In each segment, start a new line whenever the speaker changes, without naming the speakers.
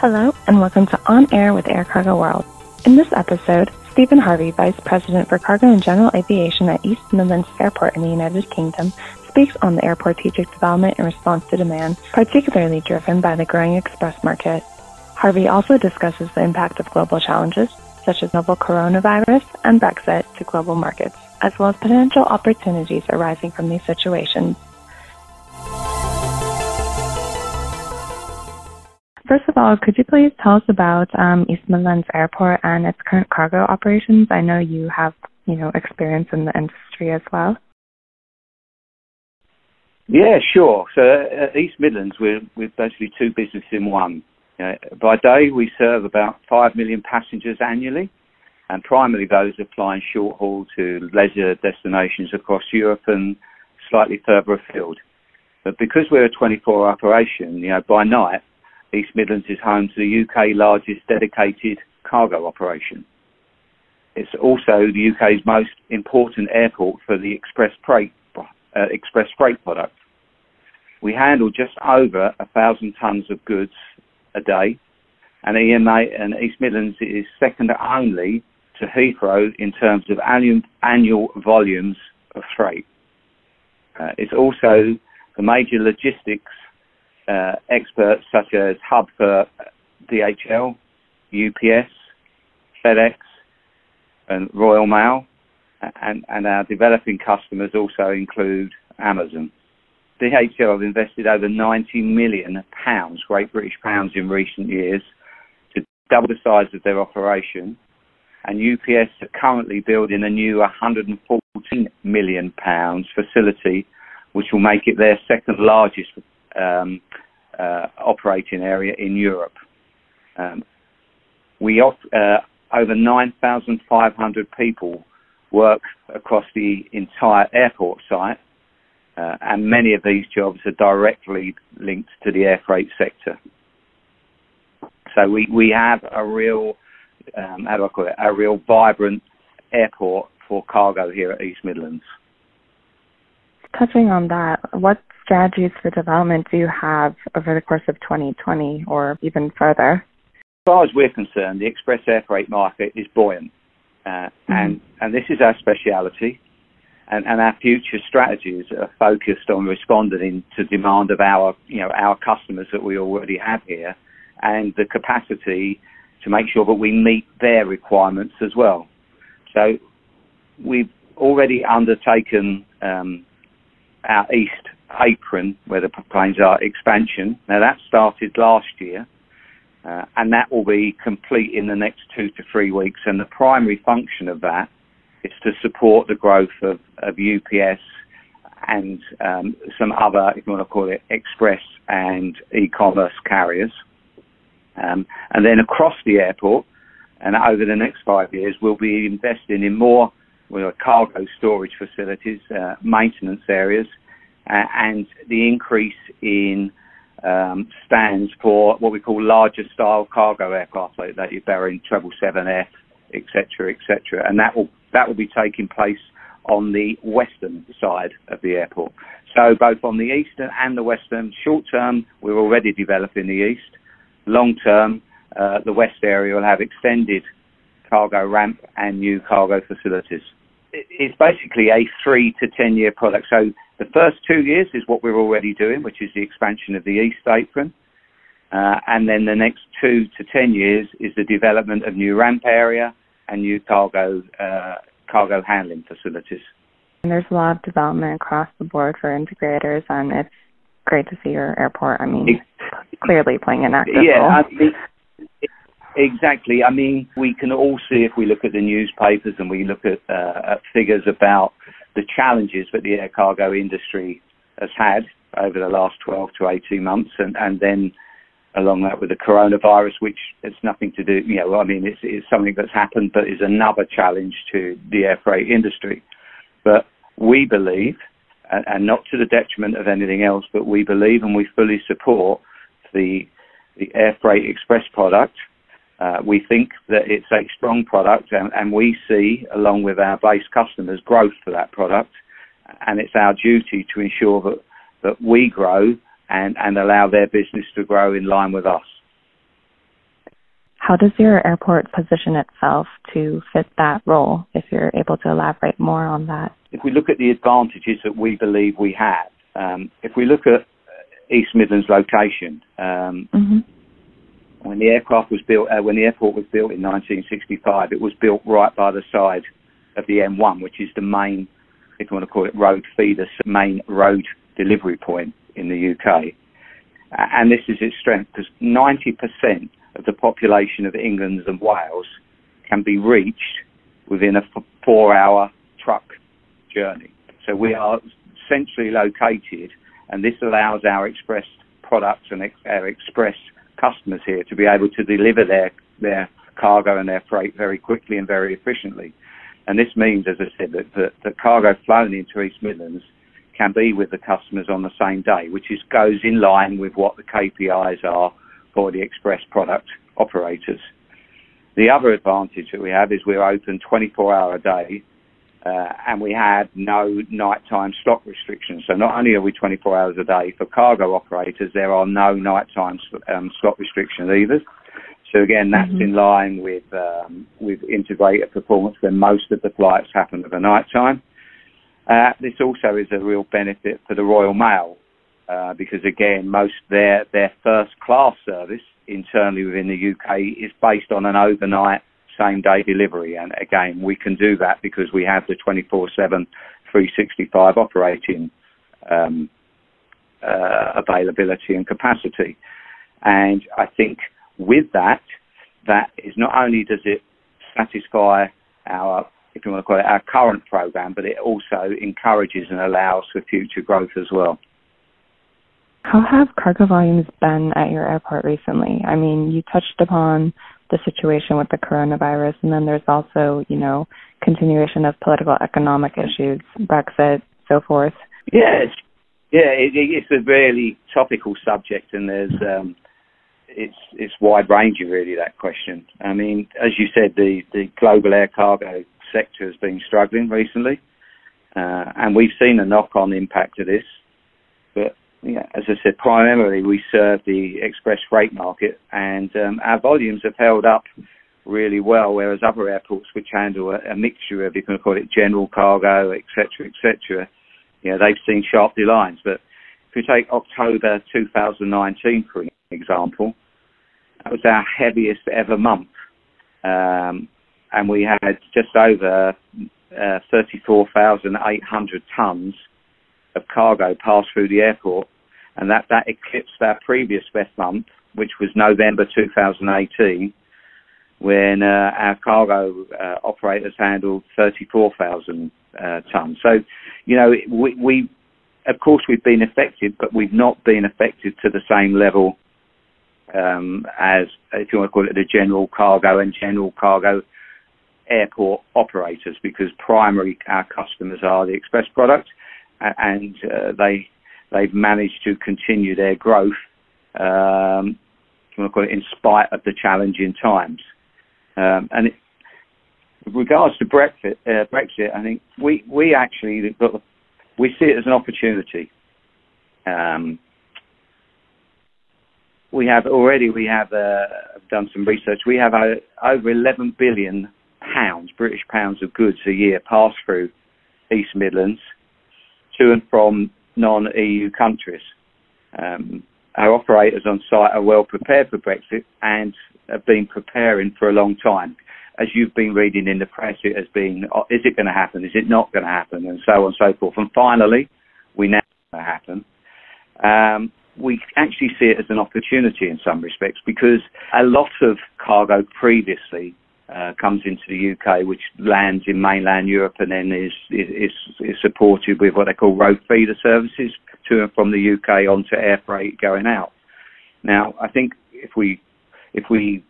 Hello, and welcome to On Air with Air Cargo World. In this episode, Stephen Harvey, Vice President for Cargo and General Aviation at East Midlands Airport in the United Kingdom, speaks on the airport's strategic development in response to demand, particularly driven by the growing express market. Harvey also discusses the impact of global challenges, such as novel coronavirus and Brexit, to global markets, as well as potential opportunities arising from these situations. First of all, could you please tell us about um, East Midlands Airport and its current cargo operations? I know you have, you know, experience in the industry as well.
Yeah, sure. So at East Midlands, we're, we're basically two businesses in one. Uh, by day, we serve about 5 million passengers annually, and primarily those are flying short haul to leisure destinations across Europe and slightly further afield. But because we're a 24 operation, you know, by night, East Midlands is home to the UK largest dedicated cargo operation. It's also the UK's most important airport for the express freight, uh, express freight product. We handle just over a thousand tonnes of goods a day, and EMA and East Midlands is second only to Heathrow in terms of annual, annual volumes of freight. Uh, it's also the major logistics uh, experts such as Hub for DHL, UPS, FedEx, and Royal Mail, and, and our developing customers also include Amazon. DHL have invested over 90 million pounds, Great British pounds, in recent years to double the size of their operation. And UPS are currently building a new 114 million pounds facility, which will make it their second largest um, uh, operating area in Europe. Um, we uh, over 9,500 people work across the entire airport site, uh, and many of these jobs are directly linked to the air freight sector. So we, we have a real, um, how do I call it, a real vibrant airport for cargo here at East Midlands.
Touching on that, what strategies for development do you have over the course of 2020 or even further?
As far as we're concerned, the express air freight market is buoyant, uh, mm-hmm. and and this is our speciality, and, and our future strategies are focused on responding to demand of our you know our customers that we already have here, and the capacity to make sure that we meet their requirements as well. So we've already undertaken um, our east apron where the planes are expansion. Now that started last year. Uh, and that will be complete in the next two to three weeks. And the primary function of that is to support the growth of, of UPS and um, some other, if you want to call it, express and e-commerce carriers. Um, and then across the airport, and over the next five years, we'll be investing in more well, cargo storage facilities, uh, maintenance areas, uh, and the increase in um, stands for what we call larger style cargo aircraft like that you're in 777F, etc., etc. And that will that will be taking place on the western side of the airport. So both on the eastern and the western, short term we're already developing the east. Long term, uh, the west area will have extended cargo ramp and new cargo facilities. It's basically a three to ten year product. So the first two years is what we're already doing, which is the expansion of the East Apron. Uh, and then the next two to 10 years is the development of new ramp area and new cargo uh, cargo handling facilities.
And there's a lot of development across the board for integrators, and it's great to see your airport. I mean, clearly playing an active
yeah,
role.
Mean, exactly. I mean, we can all see if we look at the newspapers and we look at, uh, at figures about the challenges that the air cargo industry has had over the last 12 to 18 months, and, and then along that with the coronavirus, which has nothing to do, you know, I mean, it's, it's something that's happened, but is another challenge to the air freight industry. But we believe, and, and not to the detriment of anything else, but we believe and we fully support the the air freight express product uh, we think that it's a strong product, and, and, we see, along with our base customers, growth for that product. And it's our duty to ensure that, that we grow and, and allow their business to grow in line with us.
How does your airport position itself to fit that role, if you're able to elaborate more on that?
If we look at the advantages that we believe we have, um, if we look at East Midlands location, um, mm-hmm. When the aircraft was built, uh, when the airport was built in 1965, it was built right by the side of the M1, which is the main, if you want to call it road feeder, main road delivery point in the UK. And this is its strength because 90% of the population of England and Wales can be reached within a four hour truck journey. So we are centrally located and this allows our express products and our express customers here to be able to deliver their, their cargo and their freight very quickly and very efficiently. And this means, as I said, that the, the cargo flown into East Midlands can be with the customers on the same day, which is, goes in line with what the KPIs are for the express product operators. The other advantage that we have is we're open 24 hour a day uh, and we had no nighttime slot restrictions. So not only are we 24 hours a day, for cargo operators, there are no nighttime um, slot restrictions either. So again, that's mm-hmm. in line with um, with integrated performance where most of the flights happen at the night time. Uh, this also is a real benefit for the Royal Mail uh, because again, most their their first class service internally within the UK is based on an overnight same day delivery, and again, we can do that because we have the 24/7 365 operating um, uh, availability and capacity. And I think with that, that is not only does it satisfy our, if you want to call it our current program, but it also encourages and allows for future growth as well.
How have cargo volumes been at your airport recently? I mean, you touched upon the situation with the coronavirus, and then there's also, you know, continuation of political economic issues, Brexit, so forth.
Yeah, yeah, it, it's a really topical subject, and there's um, it's it's wide ranging really that question. I mean, as you said, the the global air cargo sector has been struggling recently, uh, and we've seen a knock on impact of this. Yeah, as I said, primarily we serve the express freight market, and um, our volumes have held up really well, whereas other airports which handle a, a mixture of, you can call it general cargo, etc., etc., you know, they've seen sharp declines. But if you take October 2019, for example, that was our heaviest ever month. Um, and we had just over uh, 34,800 tonnes of cargo pass through the airport. And that, that eclipsed our previous best month, which was November 2018, when uh, our cargo uh, operators handled 34,000 uh, tonnes. So, you know, we, we, of course, we've been affected, but we've not been affected to the same level um, as, if you want to call it, the general cargo and general cargo airport operators, because primary our customers are the express product, and uh, they they've managed to continue their growth. Um, it, in spite of the challenging times. Um, and it, with regards to Brexit, uh, Brexit, I think we we actually we see it as an opportunity. Um, we have already we have uh, done some research. We have uh, over 11 billion pounds, British pounds of goods a year pass through East Midlands to and from non-EU countries. Um, our operators on site are well prepared for Brexit and have been preparing for a long time. As you've been reading in the press, it has been, oh, is it going to happen? Is it not going to happen? And so on and so forth. And finally, we it's going to happen. Um, we actually see it as an opportunity in some respects because a lot of cargo previously uh, comes into the UK, which lands in mainland Europe and then is, is, is supported with what they call road feeder services to and from the UK onto air freight going out. Now, I think if we if we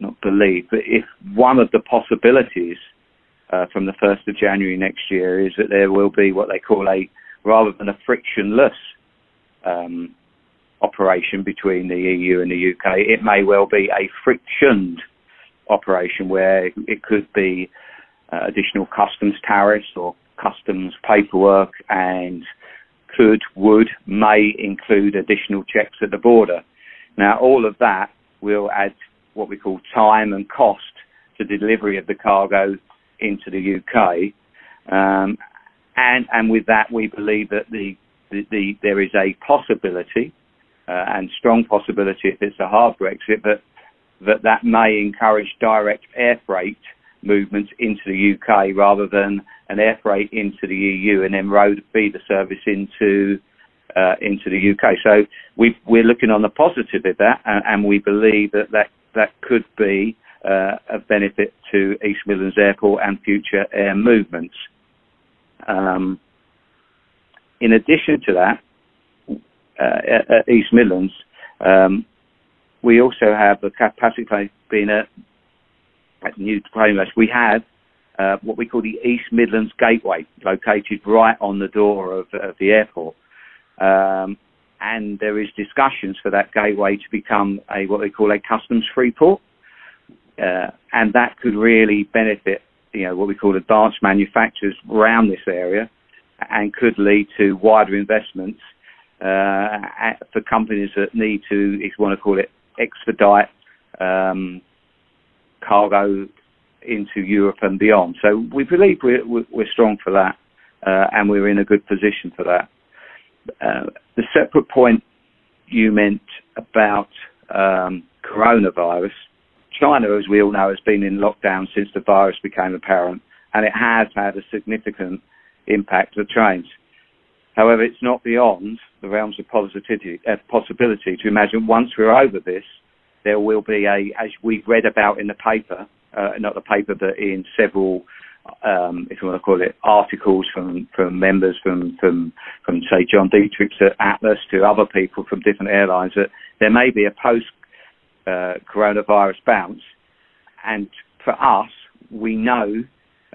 not believe, but if one of the possibilities uh, from the 1st of January next year is that there will be what they call a rather than a frictionless um, operation between the EU and the UK, it may well be a frictioned operation where it could be uh, additional customs tariffs or customs paperwork and could, would, may include additional checks at the border. Now, all of that will add what we call time and cost to delivery of the cargo into the UK. Um, and, and with that, we believe that the, the, the there is a possibility uh, and strong possibility if it's a hard Brexit, but that that may encourage direct air freight movements into the UK rather than an air freight into the EU and then road feeder service into uh, into the UK. So we are looking on the positive of that, and, and, we believe that that, that could be uh, a benefit to East Midlands Airport and future air movements. Um, in addition to that, uh, at East Midlands, um, we also have the capacity being a at New Plainwest. We have uh, what we call the East Midlands Gateway, located right on the door of, of the airport. Um, and there is discussions for that gateway to become a what they call a customs-free port, uh, and that could really benefit, you know, what we call advanced manufacturers around this area, and could lead to wider investments uh, for companies that need to, if you want to call it, expedite um, cargo into Europe and beyond. So we believe we're, we're strong for that, uh, and we're in a good position for that. Uh, the separate point you meant about um, coronavirus, China, as we all know, has been in lockdown since the virus became apparent, and it has had a significant impact on trains. However, it's not beyond the realms of positivity, uh, possibility to imagine once we're over this, there will be a, as we've read about in the paper, uh, not the paper, but in several, um, if you want to call it, articles from, from members from, from, from say John Dietrich at Atlas to other people from different airlines, that there may be a post uh, coronavirus bounce. And for us, we know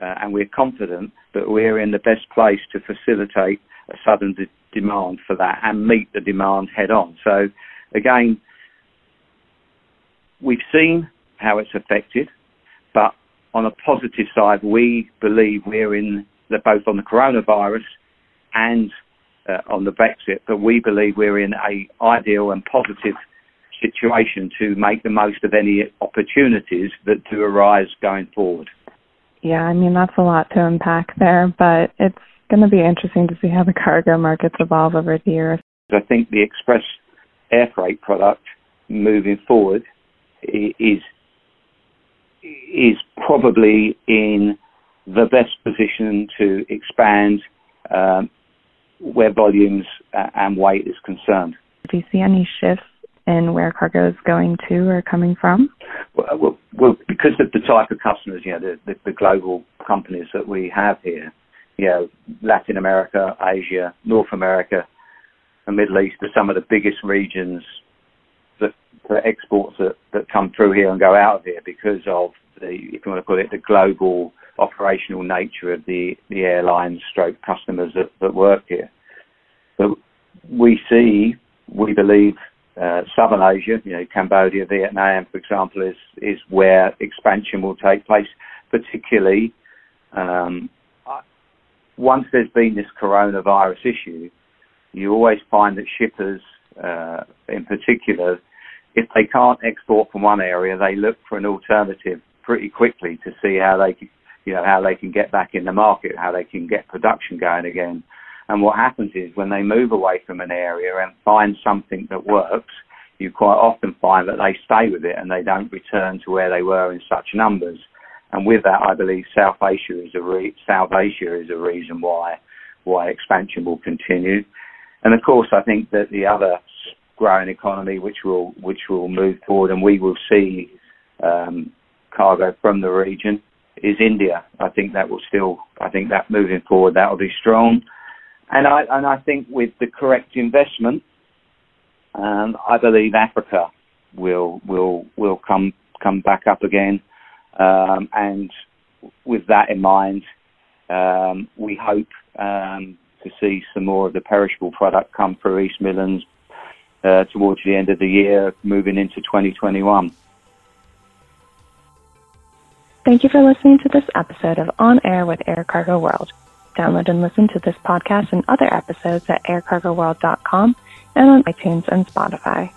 uh, and we're confident that we're in the best place to facilitate a sudden de- demand for that and meet the demand head on. So again, we've seen how it's affected, but on a positive side, we believe we're in the, both on the coronavirus and uh, on the Brexit, but we believe we're in a ideal and positive situation to make the most of any opportunities that do arise going forward.
Yeah, I mean that's a lot to unpack there, but it's going to be interesting to see how the cargo markets evolve over the years.
I think the express air freight product moving forward is is probably in the best position to expand um, where volumes and weight is concerned.
Do you see any shifts in where cargo is going to or coming from?
Well, well because of the type of customers, you know, the, the, the global companies that we have here, you know, Latin America, Asia, North America, and Middle East are some of the biggest regions that for exports that, that come through here and go out of here because of the, if you want to call it, the global operational nature of the, the airlines stroke customers that, that work here. But we see, we believe, uh, Southern Asia, you know, Cambodia, Vietnam, for example, is, is where expansion will take place, particularly um, once there's been this coronavirus issue, you always find that shippers, uh, in particular, if they can't export from one area, they look for an alternative pretty quickly to see how they, you know, how they can get back in the market, how they can get production going again. And what happens is when they move away from an area and find something that works, you quite often find that they stay with it and they don't return to where they were in such numbers. And with that, I believe South Asia is a re- South Asia is a reason why why expansion will continue. And of course, I think that the other growing economy which will which will move forward and we will see um, cargo from the region is India. I think that will still I think that moving forward that will be strong. And I and I think with the correct investment, um, I believe Africa will will will come come back up again. Um, and with that in mind, um, we hope um, to see some more of the perishable product come through East Midlands uh, towards the end of the year, moving into 2021.
Thank you for listening to this episode of On Air with Air Cargo World. Download and listen to this podcast and other episodes at aircargoworld.com and on iTunes and Spotify.